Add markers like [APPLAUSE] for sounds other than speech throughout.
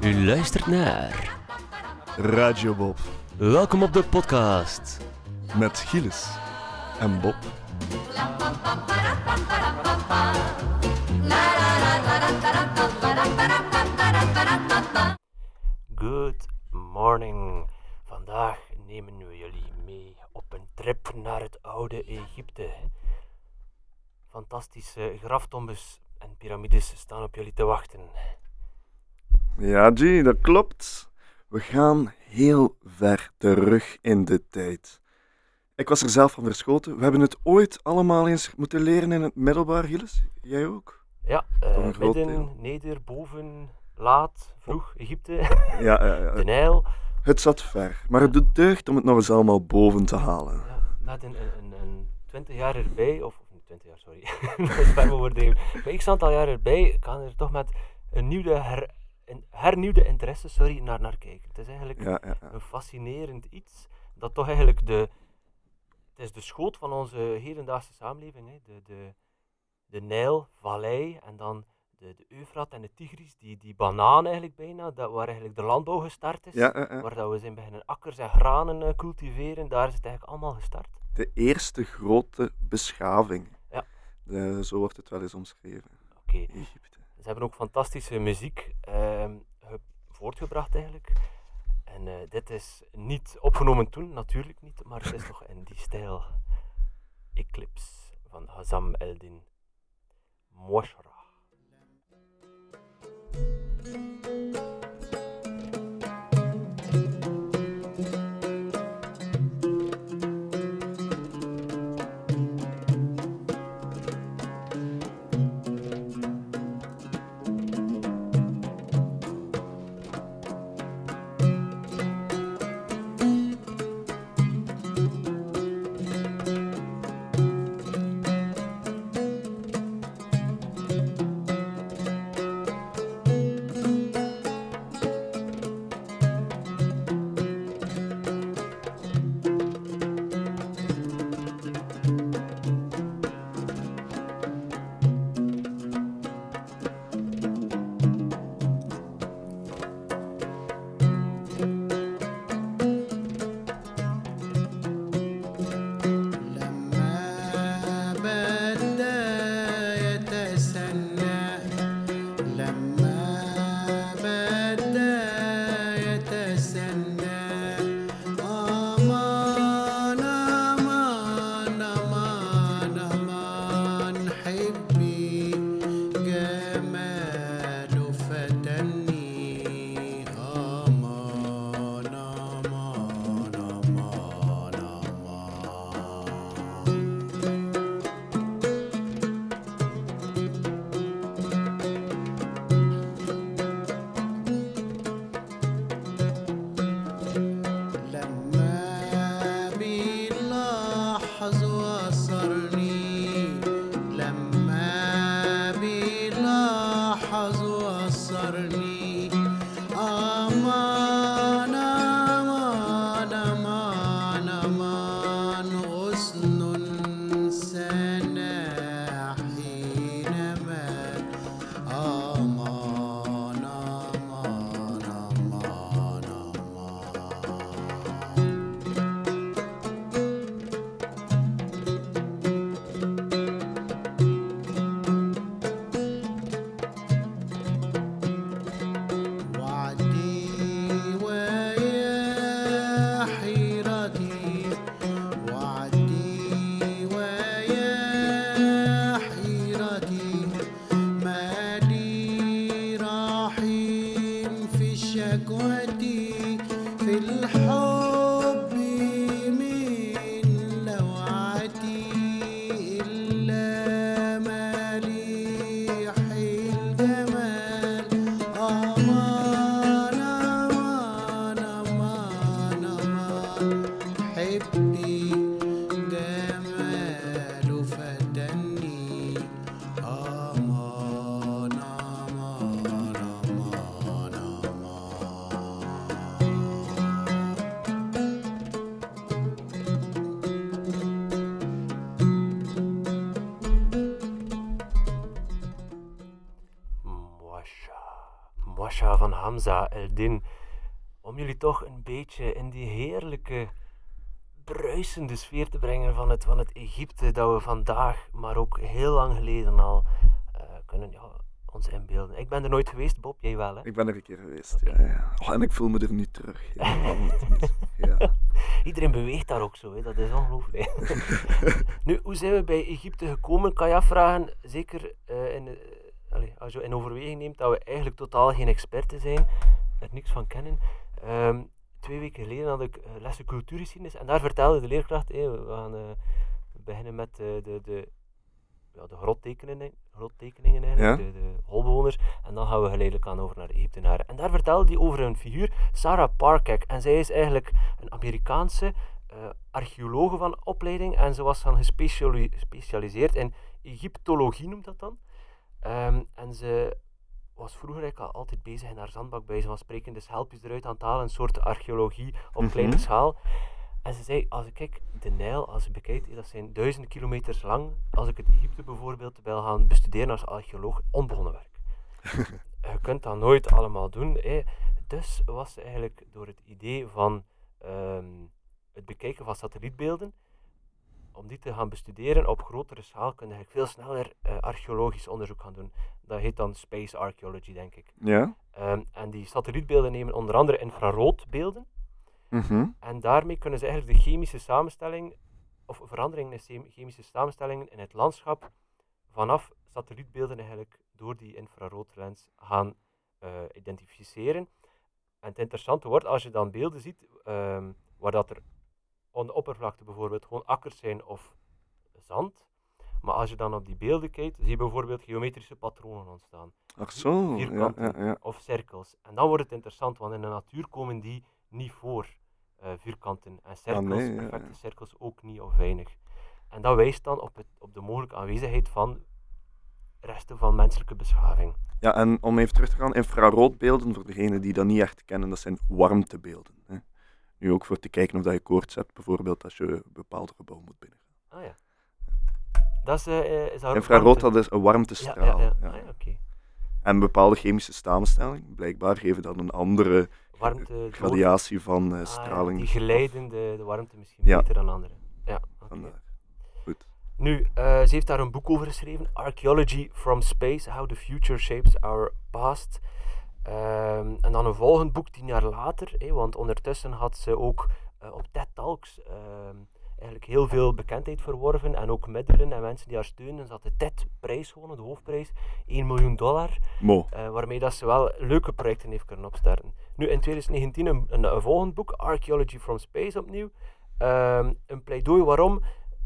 U luistert naar. Radio Bob Welkom op de podcast. met Gilles en Bob. Good morning. Vandaag nemen we jullie mee op een trip naar het oude Egypte. Fantastische graftombes en piramides staan op jullie te wachten. Ja, G, dat klopt. We gaan heel ver terug in de tijd. Ik was er zelf van verschoten. We hebben het ooit allemaal eens moeten leren in het middelbaar, Gilles. Jij ook? Ja, groot midden, deel. neder, boven, laat, vroeg Egypte, Ja, ja, ja. [LAUGHS] de Nijl. Het zat ver, maar het doet deugd om het nog eens allemaal boven te halen. Met een, een, een, een 20 jaar erbij, of, of niet 20 jaar, sorry. [LAUGHS] Maar x aantal jaar erbij kan er toch met een nieuwe her, een hernieuwde interesse sorry, naar, naar kijken. Het is eigenlijk Ja, ja, ja. een fascinerend iets dat toch eigenlijk de, het is de schoot van onze hedendaagse samenleving. Hè. De, de, de Nijl, vallei en dan de, de Eufrat en de Tigris, die, die banaan eigenlijk bijna, dat, waar eigenlijk de landbouw gestart is. Ja. Waar dat we zijn beginnen akkers en granen eh, cultiveren, daar is het eigenlijk allemaal gestart. De eerste grote beschaving. Ja. De- zo wordt het wel eens omschreven. Oké. Egypte. Ze hebben ook fantastische muziek ehm, ge- voortgebracht eigenlijk. En eh, dit is niet opgenomen toen, natuurlijk niet, maar het is toch in die stijl Eclipse van Hazam Eldin Moshra. Om jullie toch een beetje in die heerlijke, bruisende sfeer te brengen van het, van het Egypte dat we vandaag, maar ook heel lang geleden al eh, kunnen ja, ons inbeelden. Ik ben er nooit geweest, Bob, jij wel hè? Ik ben er een keer geweest, ja. ja. Oh, en ik voel me er nu terug. niet. Ja. [LAUGHS] Iedereen beweegt daar ook zo, hè? dat is ongelooflijk. [LAUGHS] nu, hoe zijn we bij Egypte gekomen? Kan je afvragen, zeker eh, in, eh, allee, als je in overweging neemt dat we eigenlijk totaal geen experten zijn, er niks van kennen. Ehm, twee weken geleden had ik eh, lessen cultuurgeschiedenis en daar vertelde de leerkracht, we gaan eh, beginnen met eh, de, de, ja, de grottekeningen, grottekeningen eigenlijk, Ja. de, de holbewoners, en dan gaan we geleidelijk aan over naar de Egyptenaren. En daar vertelde hij over een figuur, Sarah Parkek, en zij is eigenlijk een Amerikaanse eh archeologe van opleiding en ze was dan gespeciali- gespecialiseerd in Egyptologie, noemt dat dan. Ehm, en ze was vroeger eigenlijk al altijd bezig in haar zandbak bij van spreken, dus helpjes eruit aan het halen, een soort archeologie op kleine Mhm. schaal. En ze zei, als ik kijk, de Nijl, als je bekijkt, dat zijn duizenden kilometers lang. Als ik het Egypte bijvoorbeeld wil gaan bestuderen als archeoloog, onbegonnen werk. [LAUGHS] je kunt dat nooit allemaal doen. Hè. Dus was ze eigenlijk door het idee van ehm, het bekijken van satellietbeelden, om die te gaan bestuderen op grotere schaal, kun je eigenlijk veel sneller eh, archeologisch onderzoek gaan doen. Dat heet dan space archaeology, denk ik. Ja? Ehm, en die satellietbeelden nemen onder andere infraroodbeelden. Mhm. En daarmee kunnen ze eigenlijk de chemische samenstelling, of veranderingen in chemische samenstellingen in het landschap, vanaf satellietbeelden eigenlijk door die infraroodlens gaan eh, identificeren. En het interessante wordt, als je dan beelden ziet, ehm, waar dat er aan de oppervlakte bijvoorbeeld gewoon akkers zijn of zand, maar als je dan op die beelden kijkt, zie je bijvoorbeeld geometrische patronen ontstaan Ach zo, vierkanten ja, ja. of cirkels. En dan wordt het interessant, want in de natuur komen die niet voor, eh, vierkanten en cirkels, nee, ja, perfecte cirkels ook niet of weinig. En dat wijst dan op, het, op de mogelijke aanwezigheid van resten van menselijke beschaving. Ja, en om even terug te gaan, infraroodbeelden, voor degenen die dat niet echt kennen, dat zijn warmtebeelden. Hè. Nu ook voor te kijken of dat je koorts hebt, bijvoorbeeld als je een bepaald gebouw moet binnengaan. Ah ja. Dat is, eh, is Infrarood, dat is een warmtestraal. ja, ja. ja. Ah. En bepaalde chemische samenstelling, blijkbaar, geven dan een andere Warmte door- gradatie van eh, Ah, straling. die geleiden de, de warmte misschien beter dan andere. Ja, oké. Goed. Nu, eh, ze heeft daar een boek over geschreven, Archaeology from Space, How the Future Shapes Our Past. Ehm, en dan een volgend boek tien jaar later, want ondertussen had ze ook eh, op TED Talks ehm, eigenlijk heel veel bekendheid verworven en ook middelen en mensen die haar steunen. Ze had de TED-prijs gewonnen, de hoofdprijs, 1 miljoen dollar. Mo. Eh, waarmee dat ze wel leuke projecten heeft kunnen opstarten. Nu in 2019 een, een, een volgend boek, Archaeology from Space opnieuw. Ehm, een pleidooi waarom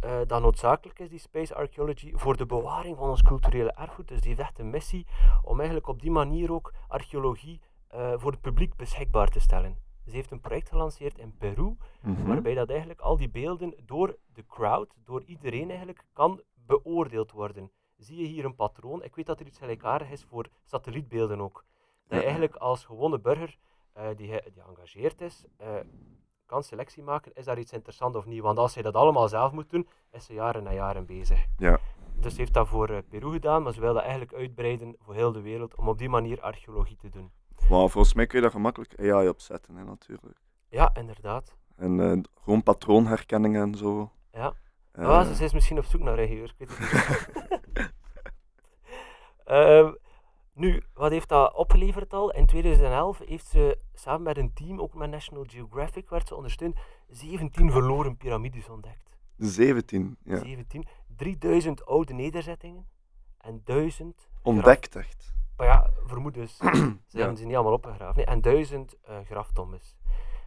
eh, dat noodzakelijk is, die space archaeology, voor de bewaring van ons culturele erfgoed. Dus die heeft echt een missie om eigenlijk op die manier ook archeologie eh, voor het publiek beschikbaar te stellen. Ze heeft een project gelanceerd in Peru, Mhm. waarbij dat eigenlijk al die beelden door de crowd, door iedereen eigenlijk, kan beoordeeld worden. Zie je hier een patroon? Ik weet dat er iets gelijkaardigs is voor satellietbeelden ook. Dat je eigenlijk als gewone burger eh, die, die geëngageerd is, kan selectie maken, is daar iets interessant of niet? Want als je dat allemaal zelf moet doen, is ze jaren en jaren bezig. Ja. Dus ze heeft dat voor eh, Peru gedaan, maar ze wil dat eigenlijk uitbreiden voor heel de wereld, om op die manier archeologie te doen. Maar volgens mij kun je daar gemakkelijk AI op zetten, hè, natuurlijk. Ja, inderdaad. En eh, gewoon patroonherkenning en zo. Ja. Ah, ze is misschien op zoek naar regisseurs, ik weet het niet. [LAUGHS] nu, wat heeft dat opgeleverd al? In 2011 heeft ze samen met een team, ook met National Geographic, werd ze ondersteund, 17 verloren piramides ontdekt. 17, ja. 17, 3000 oude nederzettingen en 1000 graf- Ontdekt echt. Maar ja, vermoedens. [CLEARS THROAT] ze Ja. hebben ze niet allemaal opgegraven. Nee. En 1000 eh graftombes.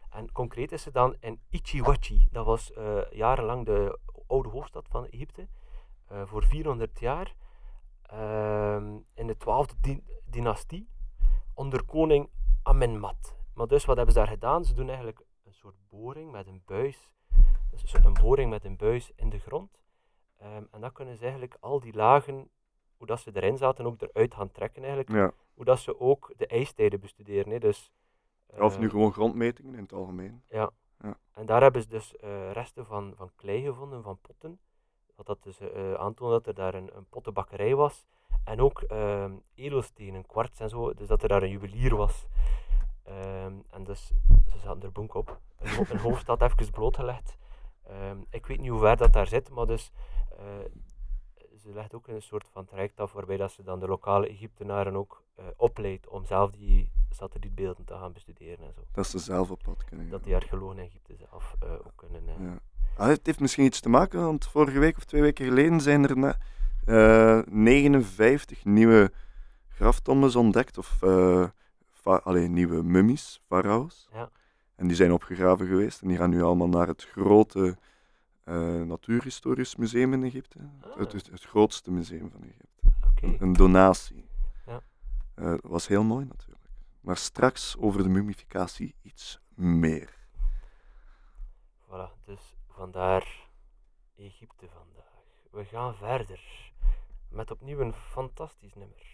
En concreet is ze dan in Ichiwachi. Dat was eh, jarenlang de oude hoofdstad van Egypte. eh, voor 400 jaar. Ehm, in de 12e di- dynastie. Onder koning Amenmat. Maar dus wat hebben ze daar gedaan? Ze doen eigenlijk een soort boring met een buis. Dus een boring met een buis in de grond. Ehm, en dan kunnen ze eigenlijk al die lagen, hoe dat ze erin zaten, ook eruit gaan trekken eigenlijk Ja. hoe dat ze ook de ijstijden bestuderen. Hè. Dus, Of eh, nu gewoon grondmetingen in het algemeen. Ja. Ja. En daar hebben ze dus eh, resten van, van klei gevonden, van potten, wat dat dus aantoonde dat er daar een, een pottenbakkerij was. En ook ehm, edelstenen, kwarts en zo. Dus dat er daar een juwelier was. Ehm, en dus, ze zaten er bonk op. Een, ho- een hoofd had even blootgelegd. Ehm, ik weet niet hoe ver dat daar zit, maar dus... eh, ze legt ook een soort van traject af waarbij dat ze dan de lokale Egyptenaren ook eh, opleidt om zelf die satellietbeelden te gaan bestuderen en zo. Dat ze zelf op pad kunnen Dat die archeologen in Egypte zelf eh, ook kunnen... Ja. Ah, het heeft misschien iets te maken, want vorige week of twee weken geleden zijn er net, eh, 59 nieuwe graftombes ontdekt, of eh fa- allee, nieuwe mummies, farao's. Ja. En die zijn opgegraven geweest en die gaan nu allemaal naar het grote eh, Natuurhistorisch Museum in Egypte. Het, het, het grootste museum van Egypte. Een, een donatie. Ja. Was heel mooi natuurlijk. Maar straks over de mummificatie iets meer. Voilà, dus vandaar Egypte vandaag. We gaan verder met opnieuw een fantastisch nummer.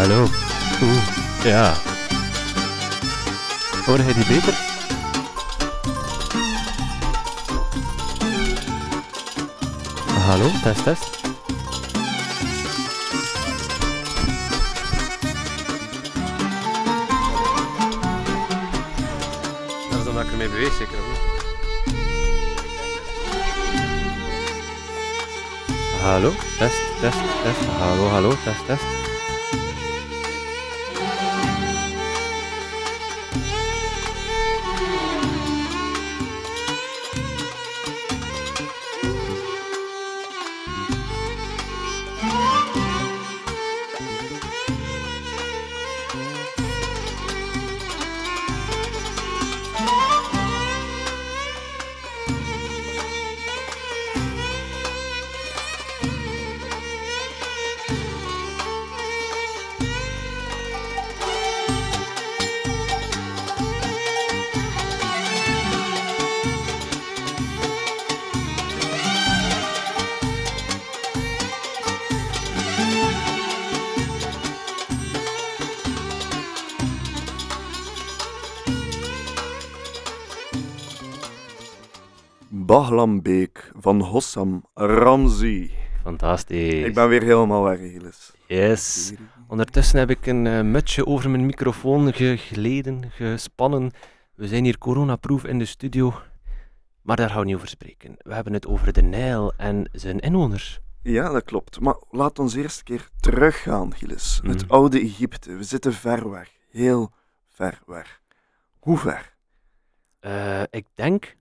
Hallo. Oeh, ja. Hoor jij die beter? Hallo, test, test. Dat is omdat ik ermee beweeg, zeker of niet? Hallo, test, test, test. Hallo, hallo, test, test. Van Hossam Ramzi. Fantastisch. Ik ben weer helemaal weg, Gilles. Yes. Ondertussen heb ik een eh, mutsje over mijn microfoon gegleden, gespannen. We zijn hier coronaproof in de studio. Maar daar gaan we niet over spreken. We hebben het over de Nijl en zijn inwoners. Ja, dat klopt. Maar laat ons eerst een keer teruggaan, Gilles. Het Mhm. oude Egypte. We zitten ver weg. Heel ver weg. Hoe ver? Eh, ik denk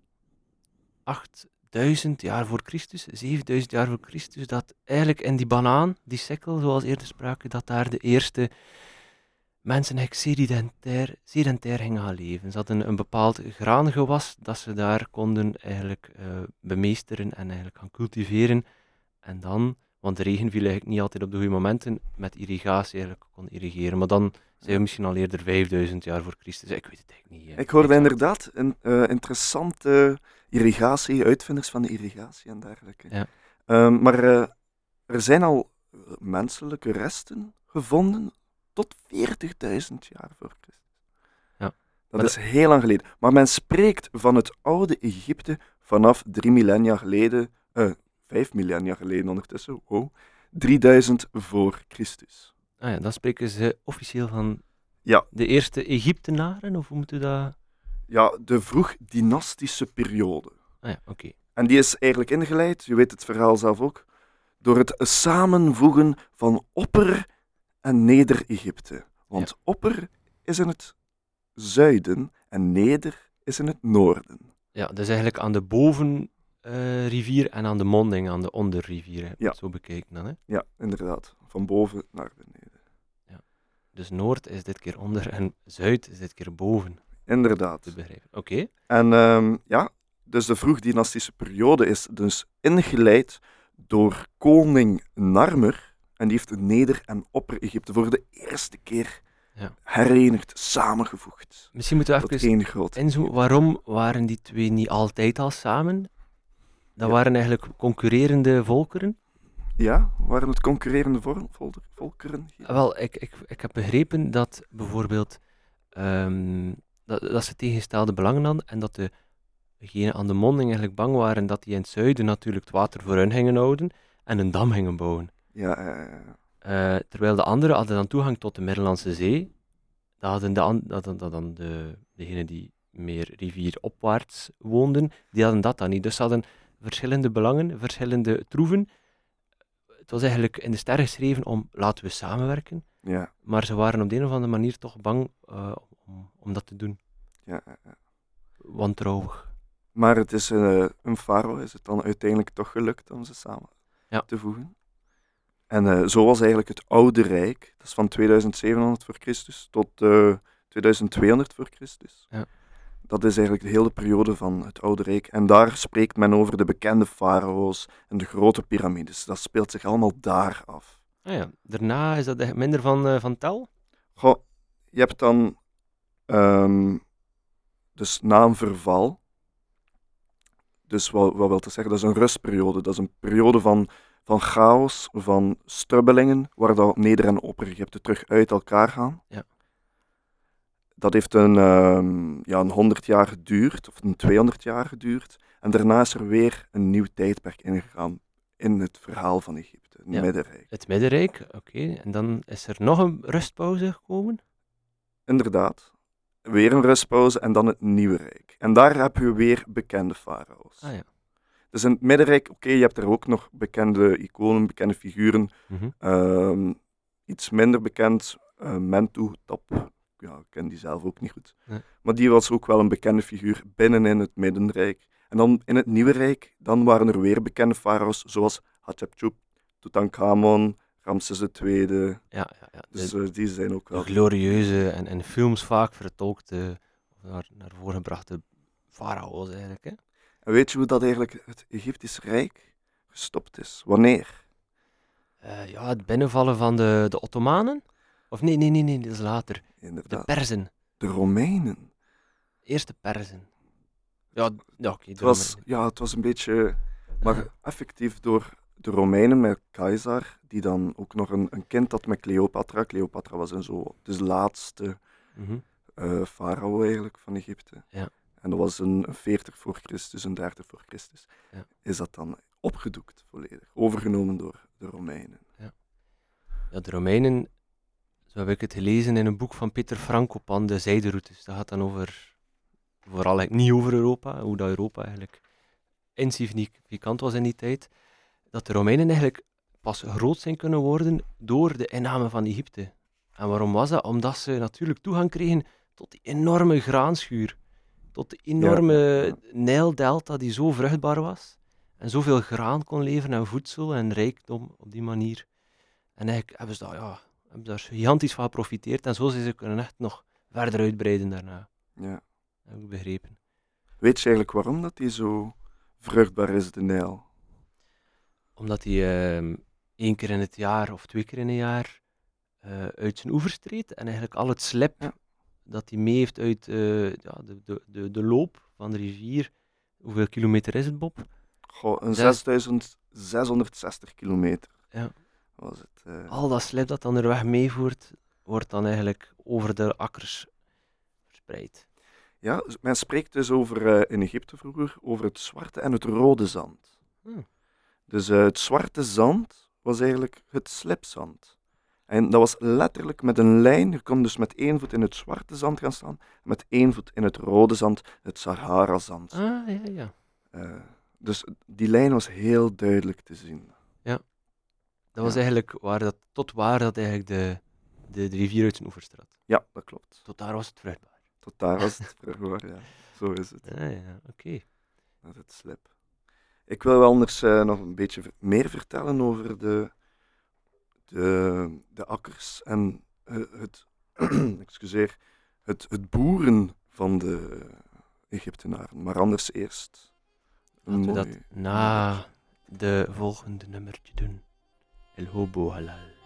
8000 jaar voor Christus, 7000 jaar voor Christus, dat eigenlijk in die banaan, die sikkel, zoals eerder spraken, dat daar de eerste mensen eigenlijk sedentair, sedentair gingen gaan leven. Ze hadden een bepaald graangewas dat ze daar konden eigenlijk eh, bemeesteren en eigenlijk gaan cultiveren. En dan, want de regen viel eigenlijk niet altijd op de goede momenten, met irrigatie eigenlijk kon irrigeren. Maar dan zijn we misschien al eerder 5000 jaar voor Christus. Ik weet het eigenlijk niet. hè. Ik hoorde inderdaad een eh, interessante irrigatie, uitvinders van de irrigatie en dergelijke. Ja. Ehm, maar eh, er zijn al eh, menselijke resten gevonden tot 40.000 jaar voor Christus. Ja. Dat is heel lang geleden. Maar men spreekt van het oude Egypte vanaf drie millennia geleden, eh, vijf millennia geleden ondertussen, wow, 3000 voor Christus. Ah ja, dan spreken ze officieel van Ja. de eerste Egyptenaren, of hoe moet u dat... Ja, de vroeg-dynastische periode. Ah ja, oké. En die is eigenlijk ingeleid, je weet het verhaal zelf ook, door het samenvoegen van Opper en Neder-Egypte. Want Opper is in het zuiden en Neder is in het noorden. Ja, dus eigenlijk aan de bovenrivier en aan de monding, aan de onderrivier. hè, Ja. Zo bekeken dan, hè. Ja, inderdaad. Van boven naar beneden. Dus noord is dit keer onder en zuid is dit keer boven, te Inderdaad. begrijpen. Oké. En ehm, ja, dus de vroeg-dynastische periode is dus ingeleid door koning Narmer. En die heeft Neder- en Opper-Egypte voor de eerste keer Ja. herenigd, samengevoegd. Misschien moeten we even groot. inzoomen. Waarom waren die twee niet altijd al samen? Dat Ja. waren eigenlijk concurrerende volkeren. Ja, waren het concurrerende vol- vol- volkeren? Ah, Wel, ik, ik, ik heb begrepen dat bijvoorbeeld ehm, dat, dat ze tegenstelde belangen hadden en dat de, degenen aan de monding eigenlijk bang waren dat die in het zuiden natuurlijk het water voor hun gingen houden en een dam gingen bouwen. Ja, eh, terwijl de anderen hadden dan toegang tot de Middellandse Zee. Dat hadden de, an- dat, dat, dat dan de, degenen die meer rivieropwaarts woonden, die hadden dat dan niet. Dus ze hadden verschillende belangen, verschillende troeven. Het was eigenlijk in de sterren geschreven om laten we samenwerken, ja, maar ze waren op de een of andere manier toch bang eh, om, om dat te doen. Ja, ja. Wantrouwig. Maar het is eh, een farao is het dan uiteindelijk toch gelukt om ze samen Ja. te voegen. En eh, zo was eigenlijk het Oude Rijk, dat is van 2700 voor Christus tot eh, 2200 voor Christus. Ja. Dat is eigenlijk de hele periode van het Oude Rijk. En daar spreekt men over de bekende farao's en de grote piramides. Dat speelt zich allemaal daar af. Ah ja, daarna is dat minder van, van tel. Goh, je hebt dan, ehm, dus na een verval, dus wat, wat wil te zeggen, dat is een rustperiode, dat is een periode van, van chaos, van strubbelingen, waar dan Neder- en Opper-Egypte terug uit elkaar gaan. Ja. Dat heeft een, ehm, ja, een 100 jaar geduurd, of een 200 jaar geduurd, en daarna is er weer een nieuw tijdperk ingegaan in het verhaal van Egypte, het Ja. Middenrijk. Het Middenrijk, oké. En dan is er nog een rustpauze gekomen. Inderdaad. Weer een rustpauze en dan het Nieuwe Rijk. En daar heb je weer bekende farao's. Ah ja. Dus in het Middenrijk, oké, je hebt er ook nog bekende iconen, bekende figuren. Mhm. Ehm, iets minder bekend, uh, Mentuhotep. Ja, ik ken die zelf ook niet goed. Nee. Maar die was ook wel een bekende figuur binnenin het Middenrijk. En dan in het Nieuwe Rijk, dan waren er weer bekende farao's, zoals Hatshepsut, Tutankhamon, Ramses II. Ja, ja, ja. Dus de, eh, die zijn ook de wel... glorieuze en in films vaak vertolkte, of naar, naar voren gebrachte farao's eigenlijk. Hè? En weet je hoe dat eigenlijk het Egyptisch Rijk gestopt is? Wanneer? Eh, ja, het binnenvallen van de, de Ottomanen? Of nee, nee, nee, nee, dat is later. De Inderdaad. Perzen. De Romeinen. Eerste Perzen. Ja, ja oké. Het de was, ja, het was een beetje, maar effectief door de Romeinen met Keizer, die dan ook nog een, een kind had met Cleopatra. Cleopatra was een zo de laatste Mhm. eh, farao eigenlijk van Egypte. Ja. En dat was een, een 40 voor Christus, een 30 voor Christus. Ja. Is dat dan opgedoekt volledig, overgenomen door de Romeinen. Ja, de Romeinen, zo heb ik het gelezen in een boek van Peter Frankopan, De Zijderoutes. Dat gaat dan over, vooral eigenlijk niet over Europa, hoe dat Europa eigenlijk insignificant was in die tijd. Dat de Romeinen eigenlijk pas groot zijn kunnen worden door de inname van Egypte. En waarom was dat? Omdat ze natuurlijk toegang kregen tot die enorme graanschuur. Tot de enorme Nijldelta die zo vruchtbaar was. En zoveel graan kon leveren en voedsel en rijkdom op die manier. En eigenlijk hebben ze, dat, ja, hebben ze daar gigantisch van geprofiteerd. En zo zijn ze kunnen echt nog verder uitbreiden daarna. Ja. Heb ik begrepen. Weet je eigenlijk waarom dat die zo vruchtbaar is, de Nijl? Omdat hij ehm, één keer in het jaar of twee keer in een jaar eh, uit zijn oevers treedt. En eigenlijk al het slep Ja. dat hij mee heeft uit eh, ja, de, de, de, de loop van de rivier. Hoeveel kilometer is het, Bob? Goh, een Zes- 6660 kilometer Ja. was het. eh. Al dat slip dat dan de weg meevoert, wordt dan eigenlijk over de akkers verspreid. Ja, men spreekt dus over, eh, in Egypte vroeger over het zwarte en het rode zand. Hmm. Dus eh, het zwarte zand was eigenlijk het slepzand. En dat was letterlijk met een lijn. Je kon dus met één voet in het zwarte zand gaan staan, met één voet in het rode zand, het Sahara-zand. Ah, ja, ja. Eh, dus die lijn was heel duidelijk te zien. Dat was Ja. eigenlijk waar dat, tot waar dat eigenlijk de, de, de rivier uit zijn oevers trad. Ja, dat klopt. Tot daar was het vruchtbaar. Tot daar was het [LAUGHS] vroeger, ja. Zo is het. Ja, ja, oké. Dat is het slip. Ik wil wel anders eh, nog een beetje meer vertellen over de, de, de akkers en eh, het, [CLEARS THROAT] excuseer, het, het boeren van de Egyptenaren. Maar anders eerst Laten we dat na de volgende nummertje doen. El Hobo Halal.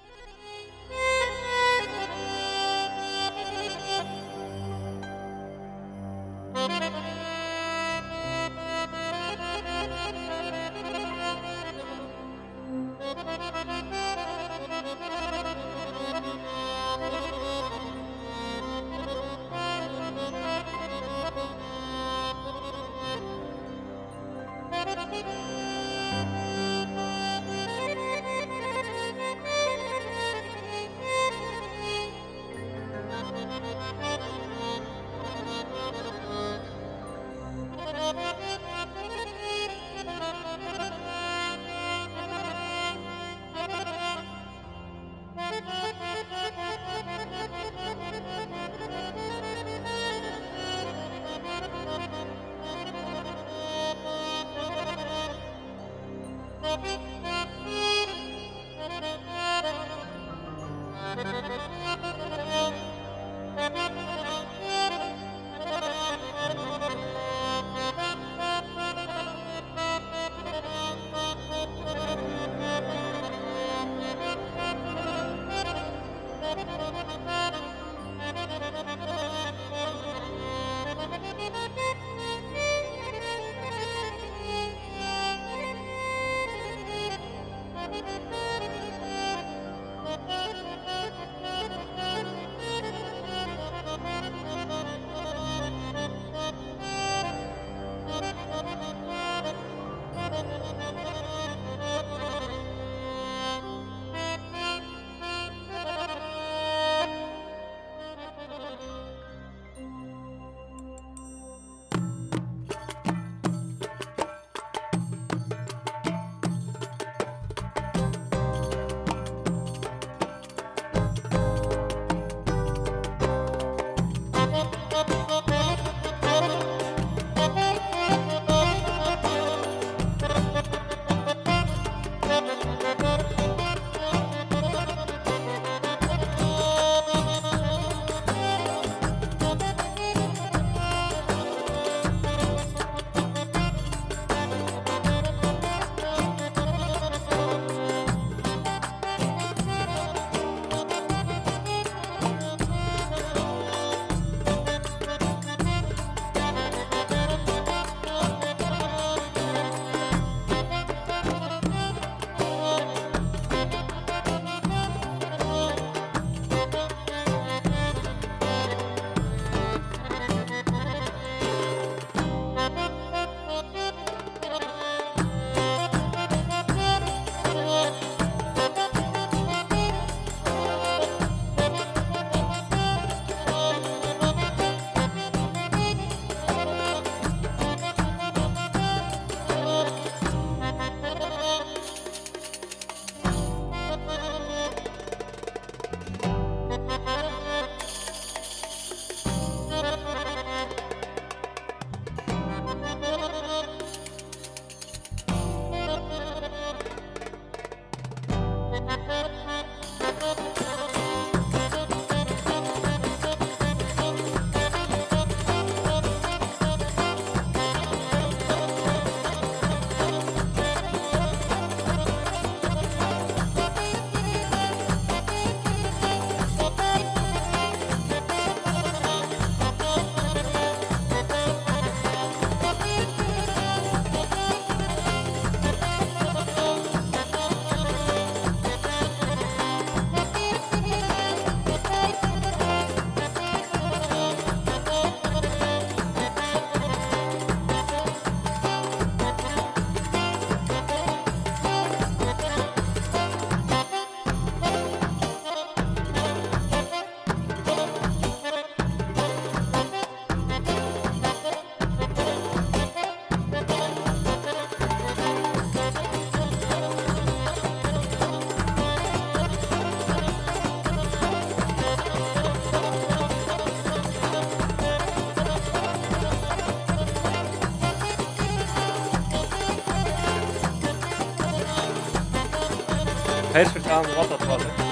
Wat dat was. Hè.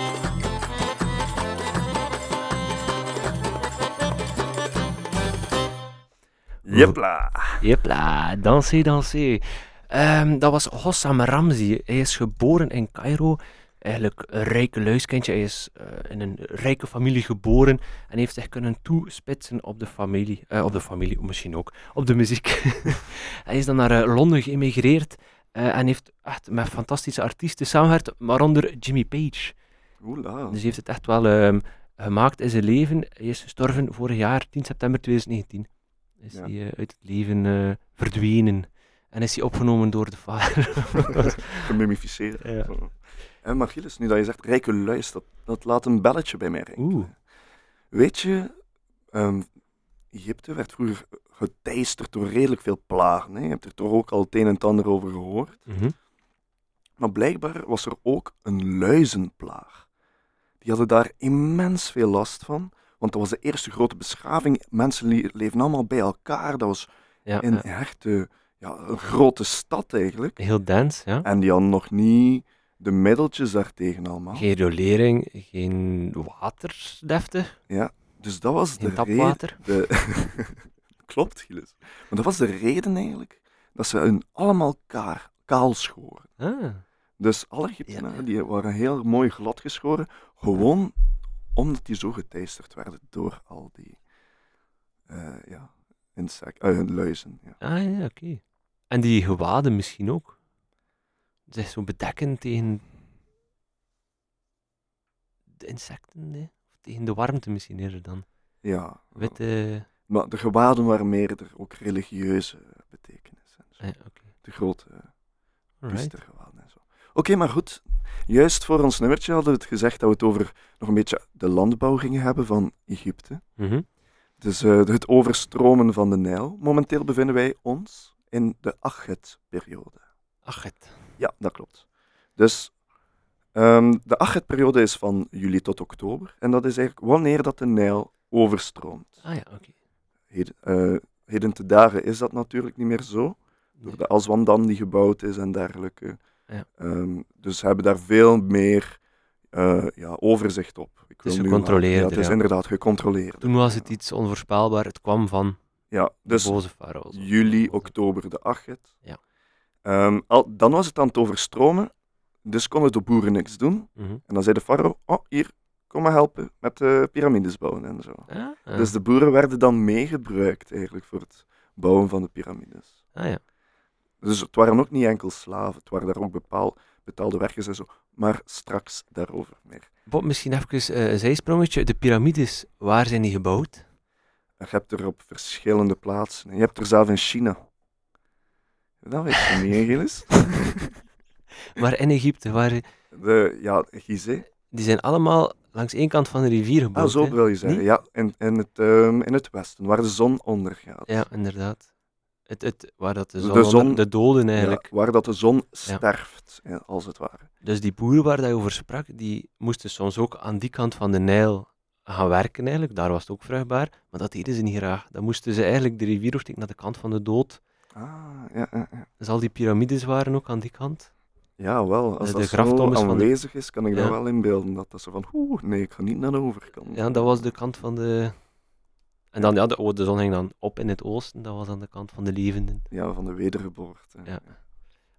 Jepla. Jepla, danser, danser. Ehm, dat was Hossam Ramzi. Hij is geboren in Cairo. Eigenlijk een rijke luiskindje. Hij is eh, in een rijke familie geboren en heeft zich kunnen toespitsen op de familie. eh, op de familie, misschien ook. Op de muziek. [LAUGHS] hij is dan naar eh, Londen geëmigreerd eh, en heeft echt met fantastische artiesten samengewerkt, waaronder Jimmy Page. Oela. Dus hij heeft het echt wel ehm, gemaakt in zijn leven. Hij is gestorven vorig jaar, 10 september 2019. Is Ja. hij eh, uit het leven eh, verdwenen. En is hij opgenomen door de vader. [LAUGHS] Gemummificeerd. Ja. En maar Gilles, nu dat je zegt rijke luis, dat, dat laat een belletje bij mij rinkelen. Oeh. Weet je, ehm, Egypte werd vroeger geteisterd door redelijk veel plagen. Hè? Je hebt er toch ook al het een en het ander over gehoord. Mhm. Maar blijkbaar was er ook een luizenplaag. Die hadden daar immens veel last van. Want dat was de eerste grote beschaving. Mensen le- leefden allemaal bij elkaar. Dat was Ja, in ja. eh, ja, een grote stad eigenlijk. Heel dance, ja. En die hadden nog niet de middeltjes daartegen allemaal. Geen riolering, geen water, deftig. Dus dat was de reden. tapwater. De... [LAUGHS] Klopt, Gilles. Maar dat was de reden eigenlijk dat ze hun allemaal kaar, kaal schoren. Ah, Dus alle Egyptenaren Ja. die waren heel mooi glad geschoren, gewoon omdat die zo geteisterd werden door al die eh ja, insect, eh, luizen. Ja. ah ja, oké. En die gewaden misschien ook. Zich zo bedekken tegen de insecten, hè? Tegen de warmte misschien eerder dan. Ja, Witte... maar de gewaden waren meer er ook religieuze betekenis. En zo. Ja. De grote priestergewaden en zo. Oké, maar goed. Juist voor ons nummertje hadden we het gezegd dat we het over nog een beetje de landbouw gingen hebben van Egypte. Mhm. Dus eh, het overstromen van de Nijl. Momenteel bevinden wij ons in de Achet-periode. Ach, het. Ja, dat klopt. Dus ehm, de Achet-periode is van juli tot oktober. En dat is eigenlijk wanneer dat de Nijl overstroomt. Ah ja, oké. Heden, eh, heden te dagen is dat natuurlijk niet meer zo. Door de Aswandam die gebouwd is en dergelijke. Ja. Ehm, dus ze hebben daar veel meer eh, ja, overzicht op. Ik is wil Ja, het is ja. inderdaad gecontroleerd. Toen was het iets onvoorspelbaar. Het kwam van Ja, de dus boze juli, oktober de Achet. Ja. Ehm, al, dan was het aan het overstromen, dus konden de boeren niks doen. Mhm. En dan zei de farao, oh hier, kom maar helpen met de piramides bouwen en zo. Ah, ah. Dus de boeren werden dan meegebruikt eigenlijk voor het bouwen van de piramides. ah ja. Dus het waren ook niet enkel slaven, het waren daar ook bepaal, betaalde werkers en zo. Maar straks daarover meer. Bob, misschien even eh, een zijsprongetje. De piramides, waar zijn die gebouwd? Je hebt er op verschillende plaatsen. Je hebt er zelf in China. Dat weet je niet, Gilles? [LAUGHS] Maar in Egypte, waar, De, ja, Gizeh. die zijn allemaal langs één kant van de rivier gebouwd. Ah, zo wil je zeggen. Ja, in, in, het, ehm, in het westen, waar de zon ondergaat. Ja, inderdaad. Het, het, waar dat de zon, de doden Ja, eigenlijk. waar dat de zon sterft, ja, als het ware. Dus die boeren waar je over sprak, die moesten soms ook aan die kant van de Nijl gaan werken eigenlijk. Daar was het ook vruchtbaar. Maar dat deden ze niet graag. Dan moesten ze eigenlijk de rivier naar de kant van de dood. Ah, ja, ja, ja. Dus al die piramides waren ook aan die kant. Ja wel. Als De dat zo de- aanwezig is, kan ik dat Ja. wel inbeelden. Dat dat zo van, oeh, nee, ik ga niet naar de overkant. Ja, dat was de kant van de... En dan, ja, de, oh, de zon ging dan op in het oosten. Dat was aan de kant van de levenden. Ja, van de wedergeboorte. Ja.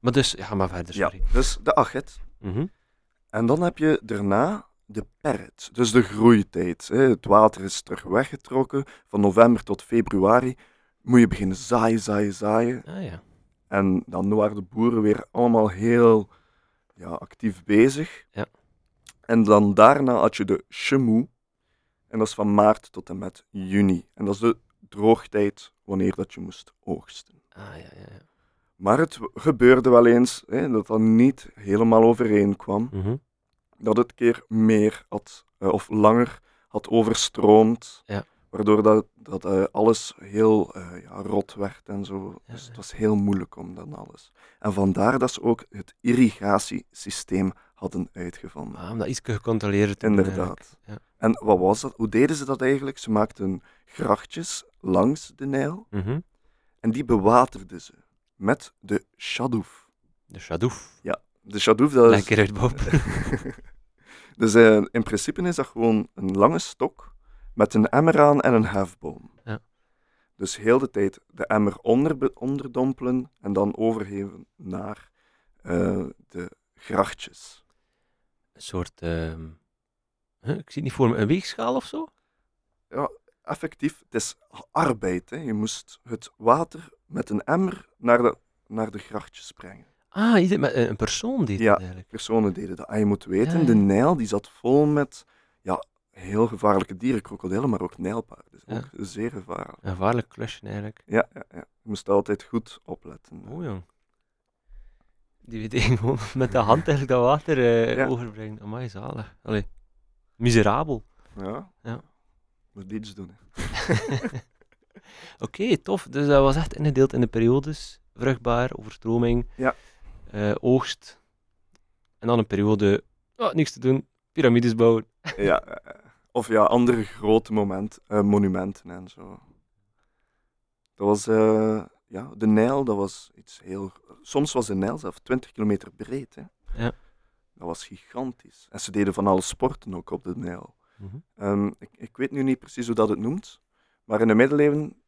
Maar dus, ja, ga maar verder, Ja, sorry. dus de Achet. Mhm. En dan heb je daarna de perret, dus de groeitijd. Hè. Het water is terug weggetrokken. Van november tot februari moet je beginnen zaaien, zaaien, zaaien. Ah ja. En dan waren de boeren weer allemaal heel ja, actief bezig. Ja. En dan daarna had je de chemoe. En dat is van maart tot en met juni. En dat is de droogtijd wanneer dat je moest oogsten. Ah ja, ja, ja. Maar het gebeurde wel eens hè, dat dat niet helemaal overeen kwam. Mhm. Dat het keer meer had, eh, of langer had overstroomd. Ja. Waardoor dat, dat eh, alles heel eh, ja, rot werd en zo. Ja, Dus ja. het was heel moeilijk om dan alles. En vandaar dat ze ook het irrigatiesysteem hadden uitgevonden. Ah, om dat iets gecontroleerd te. Inderdaad. Ja. En wat was dat? Hoe deden ze dat eigenlijk? Ze maakten grachtjes langs de Nijl Mhm. en die bewaterden ze met de shadouf. De shadouf. de shadouf, dat is... Lekker uit, Bob. [LAUGHS] [LAUGHS] dus eh, in principe is dat gewoon een lange stok met een emmer aan en een hefboom. Ja. Dus heel de tijd de emmer onder, onderdompelen en dan overgeven naar eh, de grachtjes. Een soort... ehm, huh, ik zie het niet voor me. Een weegschaal of zo? Effectief, het is arbeid. Hè. Je moest het water met een emmer naar de, naar de grachtjes brengen. Ah, met een een persoon deed Ja. dat eigenlijk. Personen deden dat. En je moet weten, Ja, ja. de Nijl die zat vol met ja, heel gevaarlijke dieren, krokodillen, maar ook nijlpaarden. Dus Ja. ook zeer gevaarlijk. Een gevaarlijk klusje eigenlijk. Ja, ja, ja. Je moest altijd goed opletten. Oh jong. Die weet gewoon [LAUGHS] met de hand eigenlijk dat water eh, Ja. overbrengen. Amai, zalig. Allee. Miserabel. Ja. Ja. Moet iets doen. [LAUGHS] Oké, tof. Dus dat was echt ingedeeld in de periodes. Vruchtbaar, overstroming, Ja. eh, oogst. En dan een periode, oh, niks te doen, piramides bouwen. [LAUGHS] ja. eh, Of ja, andere grote moment, eh, monumenten en zo. Dat was, eh, ja, de Nijl, dat was iets heel... Soms was de Nijl zelf 20 kilometer breed. Hè. Ja. Dat was gigantisch. En ze deden van alle sporten ook op de Nijl. Mhm. Ehm, ik, ik weet nu niet precies hoe dat het noemt, maar in de middeleeuwen,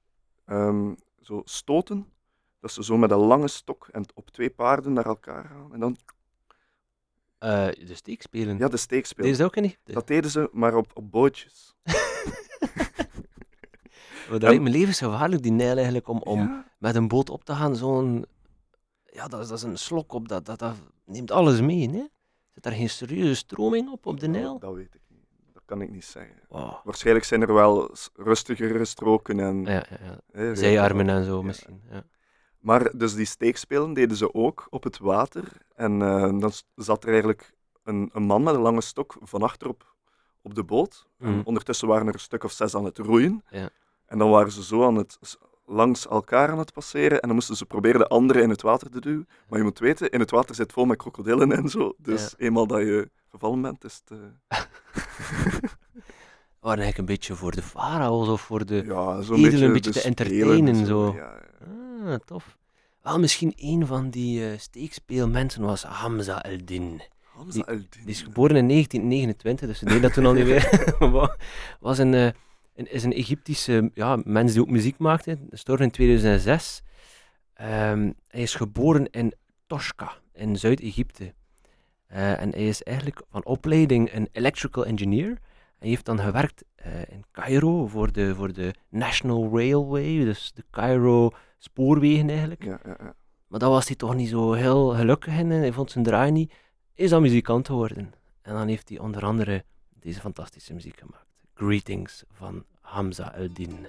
ehm, zo stoten, dat ze zo met een lange stok en op twee paarden naar elkaar gaan. En dan, Eh, de steekspelen. ja, de steekspeel. Deze ook niet? Dat deden ze, maar op, op bootjes. [LAUGHS] dat lijkt me levensgevaarlijk, die Nijl eigenlijk, om, om Ja, met een boot op te gaan. Zo'n... Ja, dat is, dat is een slok op, dat, dat, dat neemt alles mee, hè? Zit daar geen serieuze stroming op, op de Nijl? Dat, dat weet ik niet. Dat kan ik niet zeggen. Wow. Waarschijnlijk zijn er wel rustigere stroken en... Ja, ja, ja. hè, Zijarmen en zo misschien. Ja. Maar dus die steekspelen deden ze ook op het water. En eh, dan zat er eigenlijk een, een man met een lange stok van achterop op de boot. En Mhm. ondertussen waren er een stuk of zes aan het roeien. Ja. En dan waren ze zo aan het, langs elkaar aan het passeren. En dan moesten ze proberen de anderen in het water te duwen. Maar je moet weten, in het water zit vol met krokodillen en zo. Dus eenmaal dat je gevallen bent, is het... eh, [LAUGHS] waren eigenlijk een beetje voor de farao's of voor de... ja, beetje, een beetje te entertainen, en zo. Ja, ja. Ah, tof. Wel, misschien een van die eh, steekspeelmensen was Hamza el-Din. Hamza el-Din. Die is geboren in 1929, dus ze deed dat toen al niet meer. Was een, eh, een, is een Egyptische ja, mens die ook muziek maakte. Gestorven in 2006. Ehm, hij is geboren in Toshka, in Zuid-Egypte. Eh, en hij is eigenlijk van opleiding een electrical engineer. Hij heeft dan gewerkt eh, in Cairo voor de, voor de National Railway, dus de Cairo spoorwegen eigenlijk. Ja, ja, ja. Maar dat was hij toch niet zo heel gelukkig in. en Hij vond zijn draai niet. Is dan muzikant geworden. En dan heeft hij onder andere deze fantastische muziek gemaakt. Greetings van Hamza el-Din.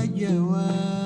سلام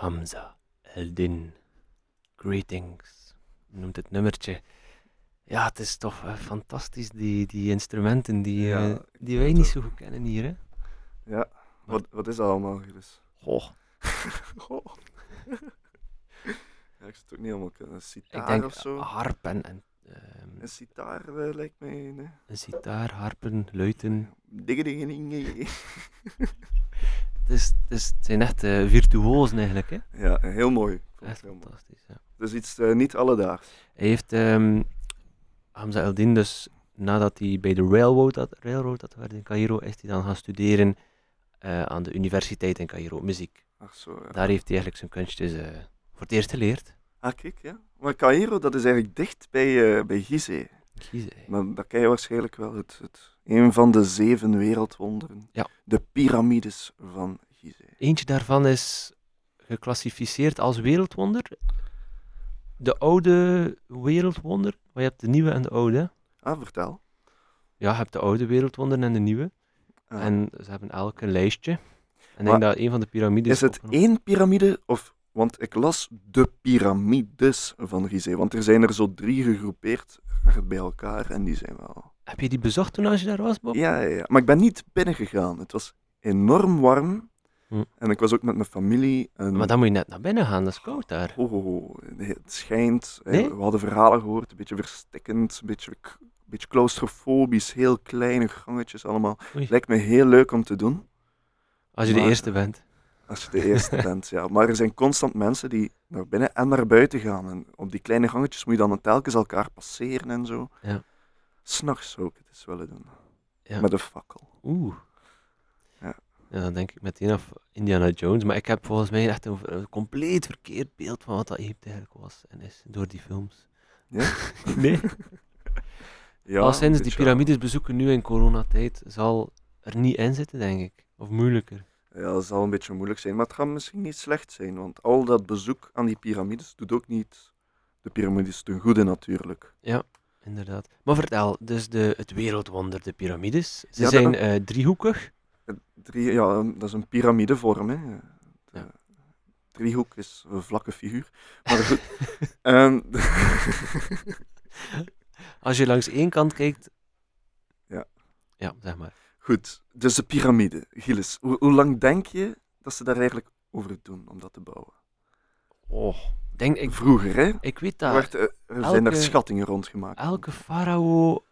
Hamza Eldin. Greetings. Noemt het nummertje. Ja, het is toch eh, fantastisch, die, die instrumenten die, Ja, eh, die wij niet zo goed kennen hier. Hè? Ja, wat, wat is dat allemaal, Gilles? Goh, [LAUGHS] Goh. ja, ik het ook niet helemaal kunnen. Een ik sitaar denk of zo? harp en, ehm, Een sitaar eh, lijkt mij... Nee. een sitaar, harpen, luiten. Digge, digge, digge. Het, [LAUGHS] is, het, is, het zijn echt eh, virtuozen eigenlijk. Hè? Ja, heel mooi. Echt heel mooi. fantastisch. Ja. Dus iets eh, niet alledaags. Hij heeft ehm Hamza Eldin dus nadat hij bij de railroad had, railroad had gewerkt in Cairo, is hij dan gaan studeren eh, aan de universiteit in Cairo, muziek. Ach zo, ja. Daar heeft hij eigenlijk zijn kunstjes voor het eerst geleerd. Ah, kijk, ja. Maar Cairo, dat is eigenlijk dicht bij, bij Gizeh. Kiezen. Maar dat ken je waarschijnlijk wel. Het, het, een van de zeven wereldwonderen. Ja. De piramides van Gizeh. Eentje daarvan is geclassificeerd als wereldwonder. De oude wereldwonder, maar je hebt de nieuwe en de oude. Ah, vertel. Ja, je hebt de oude wereldwonder en de nieuwe. Ah. En ze hebben elk een lijstje. En ik denk dat een van de piramides... Is het één piramide of... Want ik las de piramides van Gizeh. Want er zijn er zo drie gegroepeerd bij elkaar en die zijn wel... Heb je die bezocht toen als je daar was, Bob? Ja, ja, ja. Maar ik ben niet binnengegaan. Het was enorm warm. Hm. En ik was ook met mijn familie. En... Maar dan moet je net naar binnen gaan, dat is koud daar. Oh, oh, oh. Het schijnt. Nee? We hadden verhalen gehoord, een beetje verstikkend, een beetje, een beetje claustrofobisch, heel kleine gangetjes allemaal. Oei. Lijkt me heel leuk om te doen, Als je de eerste bent. Als je de eerste [LAUGHS] bent. Ja. Maar er zijn constant mensen die naar binnen en naar buiten gaan. En op die kleine gangetjes moet je dan telkens elkaar passeren en zo. Ja. S'nachts ik het eens willen doen. Ja. Met een fakkel. Oeh. Ja. Ja, dan denk ik meteen af Indiana Jones. Maar ik heb volgens mij echt een, een compleet verkeerd beeld van wat dat Egypte eigenlijk was en is door die films. Ja? [LAUGHS] nee. [LAUGHS] Ja, Al sinds die piramides bezoeken nu in coronatijd, zal er niet in zitten, denk ik. Of moeilijker. Ja, dat zal een beetje moeilijk zijn, maar het gaat misschien niet slecht zijn, want al dat bezoek aan die piramides doet ook niet de piramides ten goede natuurlijk. Inderdaad. Maar vertel, dus de, het wereldwonder, de piramides. Ze Ja, dat- zijn eh, driehoekig. Het Drie, ja, een- dat is een piramidevorm. Hè. De Ja. Driehoek is een vlakke figuur. Maar goed. [LAUGHS] Ehm, Als je langs één kant kijkt... Ja. Ja, zeg maar. Goed, dus de piramide. Gilles, hoe, hoe lang denk je dat ze daar eigenlijk over doen om dat te bouwen? Oh, denk, ik, Vroeger, hè? ik weet dat werd, eh, er zijn er schattingen rondgemaakt. elke farao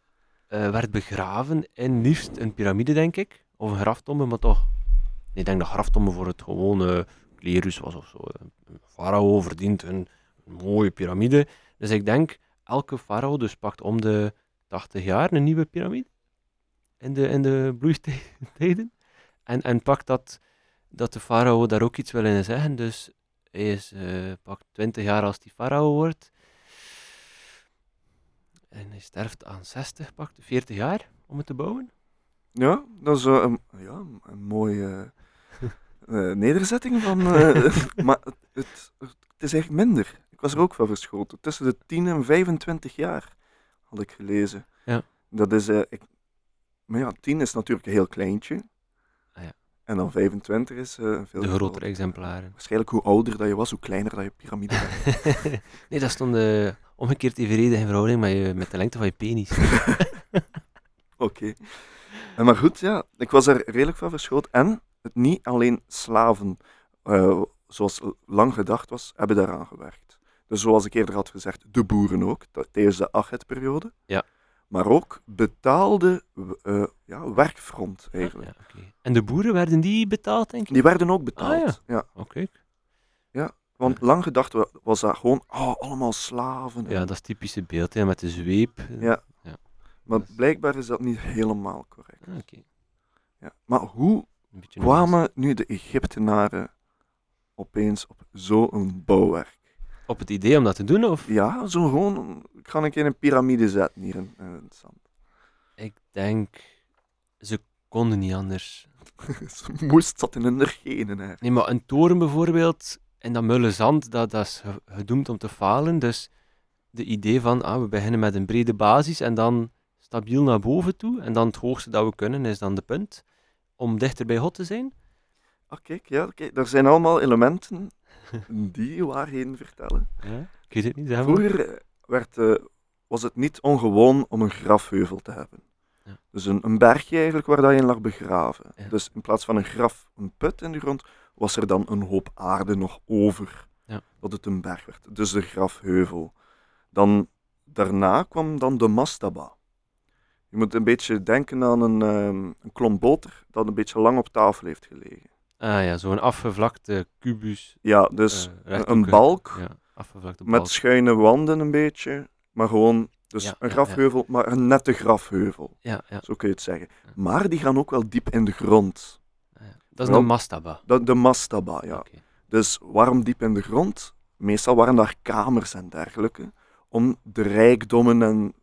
eh, werd begraven in liefst een piramide, denk ik. Of een graftombe, maar toch... Ik denk dat graftombe voor het gewone klerus was of zo. Een farao verdient een, een mooie piramide. Dus ik denk, elke farao dus pakt om de 80 jaar een nieuwe piramide. In de, in de bloeitijden. En, en pakt dat, dat de farao daar ook iets wil in zeggen. Dus hij is, eh, pakt 20 jaar als die farao wordt. En hij sterft aan 60, pakt 40 jaar om het te bouwen. Ja, dat is eh, een, ja, een mooie [LAUGHS] eh, nederzetting van. [LAUGHS] maar het, het, het is echt minder. Ik was er ook van verschoten. Tussen de 10 en 25 jaar had ik gelezen. Ja. Dat is. eh, ik, maar ja, 10 is natuurlijk een heel kleintje. Ah ja. En dan 25 is eh, een veel De groter. grotere exemplaren. Waarschijnlijk hoe ouder dat je was, hoe kleiner dat je piramide werd. [LAUGHS] nee, dat stond eh, omgekeerd evenredig in verhouding met, je, met de lengte van je penis. [LAUGHS] Oké. En Maar goed, ja, ik was er redelijk van verschoten. En het niet alleen slaven, eh, zoals lang gedacht was, hebben daaraan gewerkt. Dus zoals ik eerder had gezegd, de boeren ook, tijdens de Achet-periode. Ja. Maar ook betaalde eh, ja, werkfront, eigenlijk. Ja. En de boeren werden die betaald, denk je? Die werden ook betaald. Ah, ja. Oké. Want lang gedacht wa- was dat gewoon, oh, allemaal slaven. en- Ja, dat is typische beeld, hè, met de zweep. Ja. Maar dat is- blijkbaar is dat niet helemaal correct. Ah, Oké. Ja. Maar hoe kwamen nu de Egyptenaren opeens op zo'n bouwwerk? Op het idee om dat te doen, of? Ja, zo gewoon, ik ga een keer een piramide zetten hier in, in het zand. Ik denk, ze konden niet anders. [LAUGHS] Ze moest dat in hun genen. Nee, maar een toren bijvoorbeeld, en dat mulle zand, dat, dat is ge- gedoemd om te falen. Dus de idee van, ah, we beginnen met een brede basis en dan stabiel naar boven toe. En dan het hoogste dat we kunnen is dan de punt. Om dichter bij God te zijn. Ah, kijk, ja, kijk, daar zijn allemaal elementen [LAUGHS] die waarheden vertellen. Ja? Ik weet het niet, zeg maar. Vroeger eh, werd, eh, was het niet ongewoon om een grafheuvel te hebben. Ja. Dus een, een bergje eigenlijk waar dat je in lag begraven. Ja. Dus in plaats van een graf, een put in de grond, was er dan een hoop aarde nog over. Ja. Dat het een berg werd. Dus de grafheuvel. Dan, daarna kwam dan de mastaba. Je moet een beetje denken aan een, ehm, een klomp boter dat een beetje lang op tafel heeft gelegen. Ah ja, zo'n afgevlakte kubus. Ja, dus eh, een- balk Ja, afgevlakte met balk. schuine wanden een beetje, maar gewoon dus Ja, een grafheuvel, maar een nette grafheuvel, Ja, ja, zo kun je het zeggen. Maar die gaan ook wel diep in de grond. ah, ja. Dat is Wel- een mastaba. Dat, de mastaba, ja. Dus waarom diep in de grond? Meestal waren daar kamers en dergelijke, om de rijkdommen en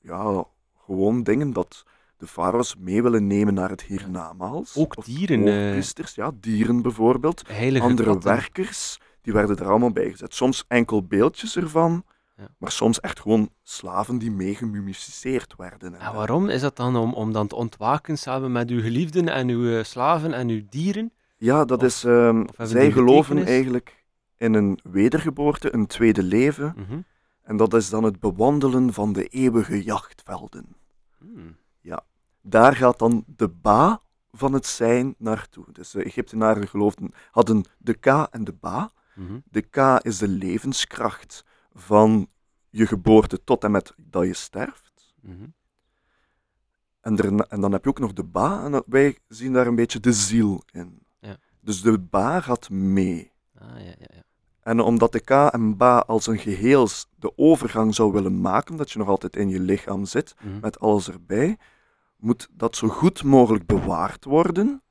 ja, gewoon dingen dat de farao's mee willen nemen naar het hiernamaals. Ook dieren, eh, hoogpriesters, ja, dieren bijvoorbeeld. Heilige andere katten. werkers, die werden er allemaal bij gezet. Soms enkel beeldjes ervan, Ja. maar soms echt gewoon slaven die mee gemummificeerd werden. En Ja, waarom is dat dan om, om dan te ontwaken samen met uw geliefden en uw eh, slaven en uw dieren? Ja, dat Of- is... ehm, zij geloven eigenlijk in een wedergeboorte, een tweede leven. Mhm. En dat is dan het bewandelen van de eeuwige jachtvelden. Hmm. Daar gaat dan de ba van het zijn naartoe. Dus de Egyptenaren geloofden, hadden de ka en de ba. Mhm. De K is de levenskracht van je geboorte tot en met dat je sterft. Mhm. En, en dan heb je ook nog de Ba, en wij zien daar een beetje de ziel in. Ja. Dus de Ba gaat mee. Ah, ja, ja, ja. En omdat de K en Ba als een geheel de overgang zou willen maken, dat je nog altijd in je lichaam zit, Mhm. met alles erbij, moet dat zo goed mogelijk bewaard worden,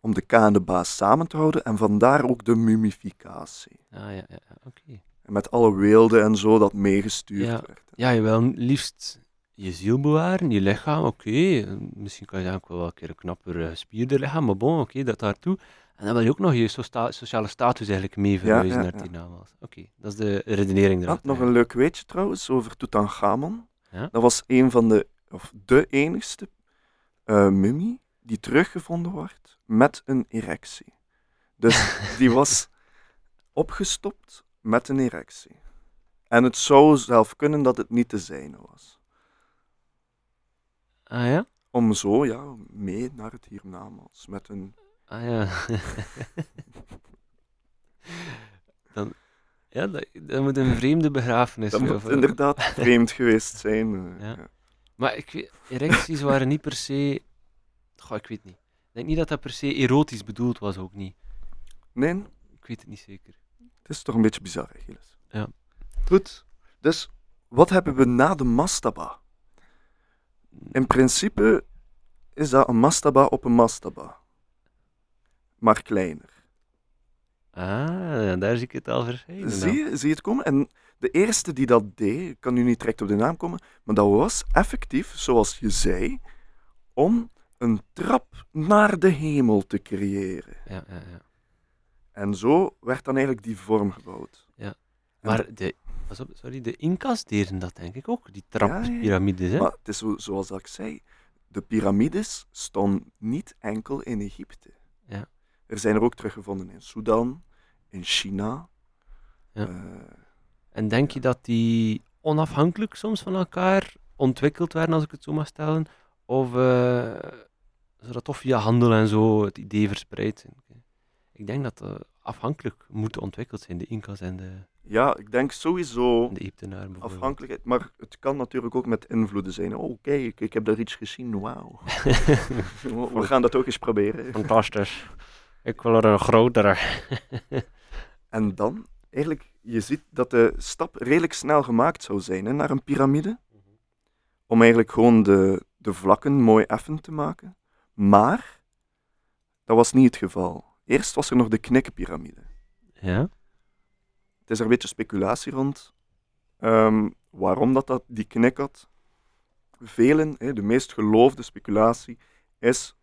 om de K en de Ba samen te houden, en vandaar ook de mummificatie. Ah, ja, ja, oké. En met alle weelden en zo dat meegestuurd Ja. werd. Ja, je wil liefst je ziel bewaren, je lichaam, oké. Misschien kan je ook wel een keer een knapper eh, spierder lichaam, maar bon, oké, dat daartoe. En dan wil je ook nog je sociale status eigenlijk mee verhuizen ja, naar het hiernamaals. Oké, dat is de redenering Ah, erachter. nog een leuk weetje trouwens over Tutankhamon. Dat was een van de, of de enigste mummie die teruggevonden wordt met een erectie. Dus [LAUGHS] die was opgestopt met een erectie. En het zou zelf kunnen dat het niet de zijne was. Ah ja? Om zo, ja, mee naar het hiernamaals. Met een... Ah ja. [LAUGHS] dan, ja, dat, dat moet een vreemde begrafenis Dat zijn, moet of, eh, inderdaad vreemd geweest zijn. eh, Ja. ja. Maar ik weet, erecties waren niet per se... Goh, ik weet niet. Ik denk niet dat dat per se erotisch bedoeld was, ook niet. Nee, Ik weet het niet zeker. Het is toch een beetje bizar, hè, Gilles? Ja. Goed. Dus, wat hebben we na de mastaba? In principe is dat een mastaba op een mastaba. Maar kleiner. Ah, daar zie ik het al verschijnen. Zie je, zie je het komen? En de eerste die dat deed, ik kan nu niet direct op de naam komen, maar dat was effectief, zoals je zei, om een trap naar de hemel te creëren. Ja, ja, ja. En zo werd dan eigenlijk die vorm gebouwd. En Maar de, pas op, sorry, de Incas deden dat denk ik ook, die Ja, ja, ja. Maar het is zo, zoals ik zei, de piramides stonden niet enkel in Egypte. Ja. Er zijn er ook teruggevonden in Sudan, in China. Ja. Eh, En denk je dat die onafhankelijk soms van elkaar ontwikkeld werden, als ik het zo mag stellen? Of eh zou dat toch via handel en zo het idee verspreid zijn? Ik denk dat ze afhankelijk moeten ontwikkeld zijn, de Incas en de, ja, ik denk sowieso de Egyptenaren bijvoorbeeld. afhankelijkheid. Maar het kan natuurlijk ook met invloeden zijn. Oh, kijk, ik heb daar iets gezien, wauw. We [LAUGHS] we gaan dat ook eens proberen. Fantastisch. Ik wil er een grotere. [LAUGHS] En dan, eigenlijk, je ziet dat de stap redelijk snel gemaakt zou zijn hè, naar een piramide. Om eigenlijk gewoon de, de vlakken mooi effen te maken. Maar, dat was niet het geval. Eerst was er nog de knikpiramide. Ja? Het is er een beetje speculatie rond. ehm, waarom dat, dat die knik had. Velen, hè, de meest geloofde speculatie, is...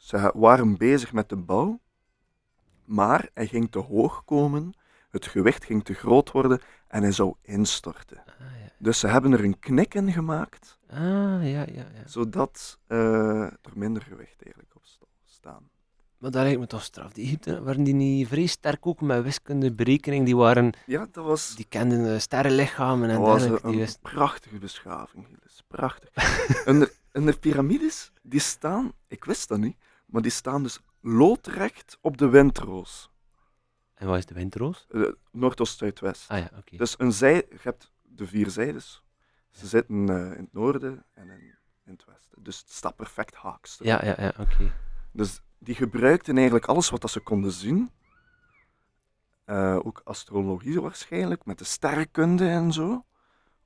Ze waren bezig met de bouw, maar hij ging te hoog komen, het gewicht ging te groot worden en hij zou instorten. Ah, ja. Dus ze hebben er een knik in gemaakt, Ah, ja, ja, ja. zodat eh, er minder gewicht eigenlijk op sta- staan. Maar dat lijkt me toch straf. Die Egypten, waren die niet vrij sterk ook met wiskunde, berekening? Die, waren, Ja, dat was, die kenden sterrenlichamen en dat was dergelijke. een, Die prachtige beschaving, Gilles. Prachtig. en, de, en de piramides, die staan, ik wist dat niet, maar die staan dus loodrecht op de windroos. En wat is de windroos? Eh, Noordoost-Zuidwest. Ah ja, oké. Dus een zij, je hebt de vier zijdes. Ze zitten eh, in het noorden en in, in het westen. Dus het staat perfect haaks. Ja, ja, ja, oké. Dus die gebruikten eigenlijk alles wat dat ze konden zien. Eh, ook astrologie waarschijnlijk, met de sterrenkunde en zo.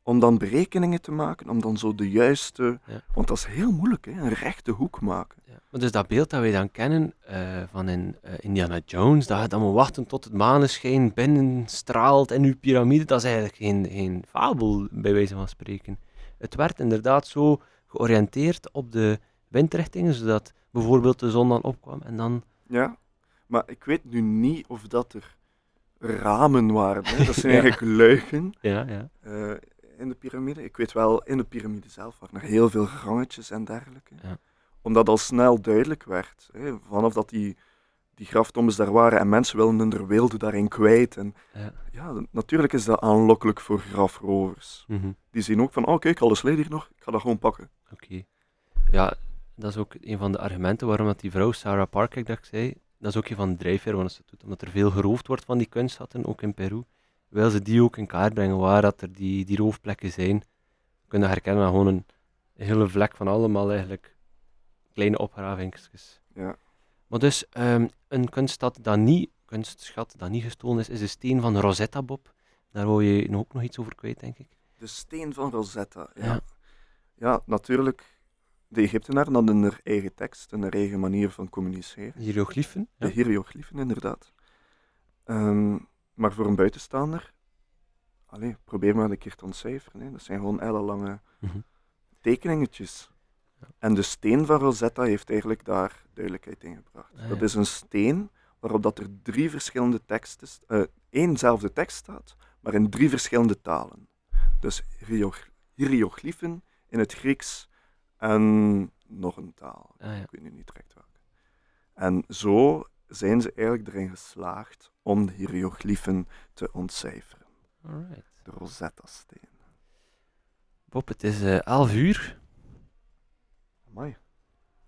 Om dan berekeningen te maken, om dan zo de juiste... Ja. Want dat is heel moeilijk, hè? een rechte hoek maken. Ja. Maar dus dat beeld dat wij dan kennen eh, van in eh, Indiana Jones, dat je dan moet wachten tot het maneschijn binnen straalt in uw piramide, dat is eigenlijk geen, geen fabel, bij wijze van spreken. Het werd inderdaad zo georiënteerd op de windrichtingen, zodat bijvoorbeeld de zon dan opkwam en dan... Ja, maar ik weet nu niet of dat er ramen waren. Hè? Dat zijn [LAUGHS] Ja. eigenlijk luiken. Ja, ja. eh, in de piramide. Ik weet wel, in de piramide zelf waren er heel veel gangetjes en dergelijke. Ja. Omdat al snel duidelijk werd, hè, vanaf dat die, die graftombes daar waren en mensen wilden er wilde daarin kwijt. En, Ja. ja, natuurlijk is dat aanlokkelijk voor grafrovers. Mhm. Die zien ook van, oh kijk, alles leed hier nog, ik ga dat gewoon pakken. Oké. Ja, dat is ook een van de argumenten waarom dat die vrouw, Sarah Parker, dat ik zei, dat is ook een van de drijfveren waarom ze doet. Omdat er veel geroofd wordt van die kunstschatten, ook in Peru. Wil ze die ook in kaart brengen waar dat er die, die roofplekken zijn. Je kunt dat herkennen aan gewoon een, hele vlek van allemaal eigenlijk kleine opgravingsjes. Ja. Maar dus, ehm, een kunststad dat niet, kunstschat dat niet gestolen is, is de steen van Rosetta Bob. Daar wou je ook nog iets over kwijt, denk ik. De steen van Rosetta. Ja, Ja. ja. natuurlijk. De Egyptenaren hadden hun eigen tekst en hun eigen manier van communiceren. Hieroglyphen. De hieroglyphen, inderdaad. Ehm, maar voor een buitenstaander, probeer maar een keer te ontcijferen. Hè. Dat zijn gewoon ellenlange Mhm. tekeningetjes. Ja. En de steen van Rosetta heeft eigenlijk daar duidelijkheid in gebracht. Ah, Dat is een steen waarop dat er drie verschillende teksten, st- eh, éénzelfde tekst staat, maar in drie verschillende talen. Dus hierog- hieroglyphen in het Grieks en nog een taal. Ah, ja. Ik weet nu niet direct welke. En zo zijn ze eigenlijk erin geslaagd om de hieroglyphen te ontcijferen. Alright. De Rosetta-steen. Bob, het is 11 uur. Amai,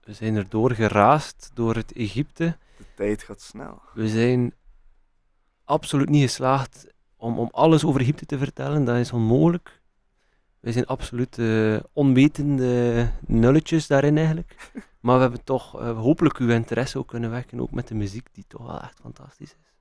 We zijn er doorgeraasd door het Egypte. de tijd gaat snel. We zijn absoluut niet geslaagd om, om alles over Egypte te vertellen. Dat is onmogelijk. We zijn absoluut eh, onwetende nulletjes daarin eigenlijk. [LAUGHS] Maar we hebben toch eh, hopelijk uw interesse ook kunnen wekken, ook met de muziek die toch wel echt fantastisch is.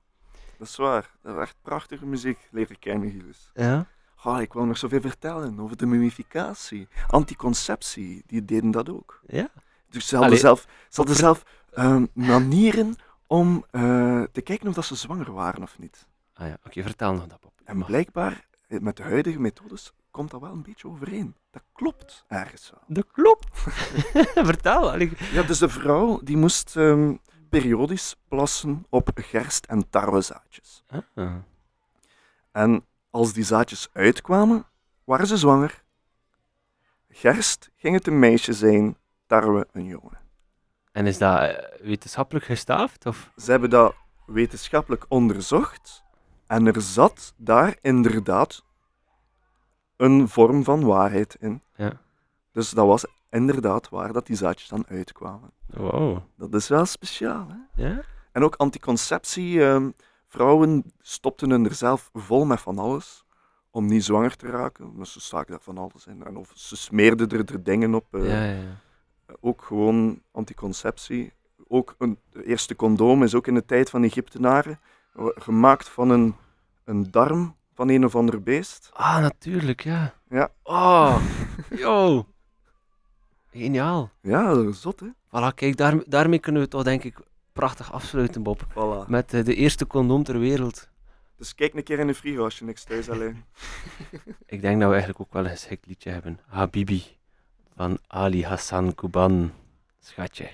Dat is waar. Dat is echt prachtige muziek leren kennen, Gilles. Ja? Oh, ik wou nog zoveel vertellen over de mummificatie. Anticonceptie, die deden dat ook. Ja? Dus ze hadden Allee, zelf, ze hadden zelf ehm, manieren om eh, te kijken of dat ze zwanger waren of niet. Ah ja, oké, vertel nog dat, Bob. En blijkbaar, met de huidige methodes, komt dat wel een beetje overeen. Dat klopt ergens wel. Dat klopt. [LAUGHS] vertel. allee. Ja, dus de vrouw die moest ehm, periodisch plassen op gerst- en tarwezaadjes. Ah. En als die zaadjes uitkwamen, waren ze zwanger. Gerst ging het een meisje zijn, tarwe een jongen. En is dat eh, wetenschappelijk gestaafd? Of? Ze hebben dat wetenschappelijk onderzocht en er zat daar inderdaad een vorm van waarheid in. Ja. Dus dat was inderdaad waar dat die zaadjes dan uitkwamen. Wow. Dat is wel speciaal, hè? Ja? En ook anticonceptie. ehm, vrouwen stopten hun er zelf vol met van alles om niet zwanger te raken. Dus ze staken daar van alles in. En of ze smeerden er, er dingen op. eh, Ja, ja, ja. Ook gewoon anticonceptie. Ook een, de eerste condoom is ook in de tijd van de Egyptenaren gemaakt van een, een darm van een of ander beest. Ah, natuurlijk, ja. Ja. Oh, [LAUGHS] yo. Geniaal. Ja, dat is zot, hè? Voilà, kijk, daar, daarmee kunnen we toch denk ik prachtig afsluiten, Bob. Voilà. Met eh, de eerste condoom ter wereld. Dus kijk een keer in de frigo als je niks thuis alleen. [LAUGHS] [LAUGHS] Ik denk dat we eigenlijk ook wel een geschikt liedje hebben. Habibi van Ali Hassan Kuban. Schatje.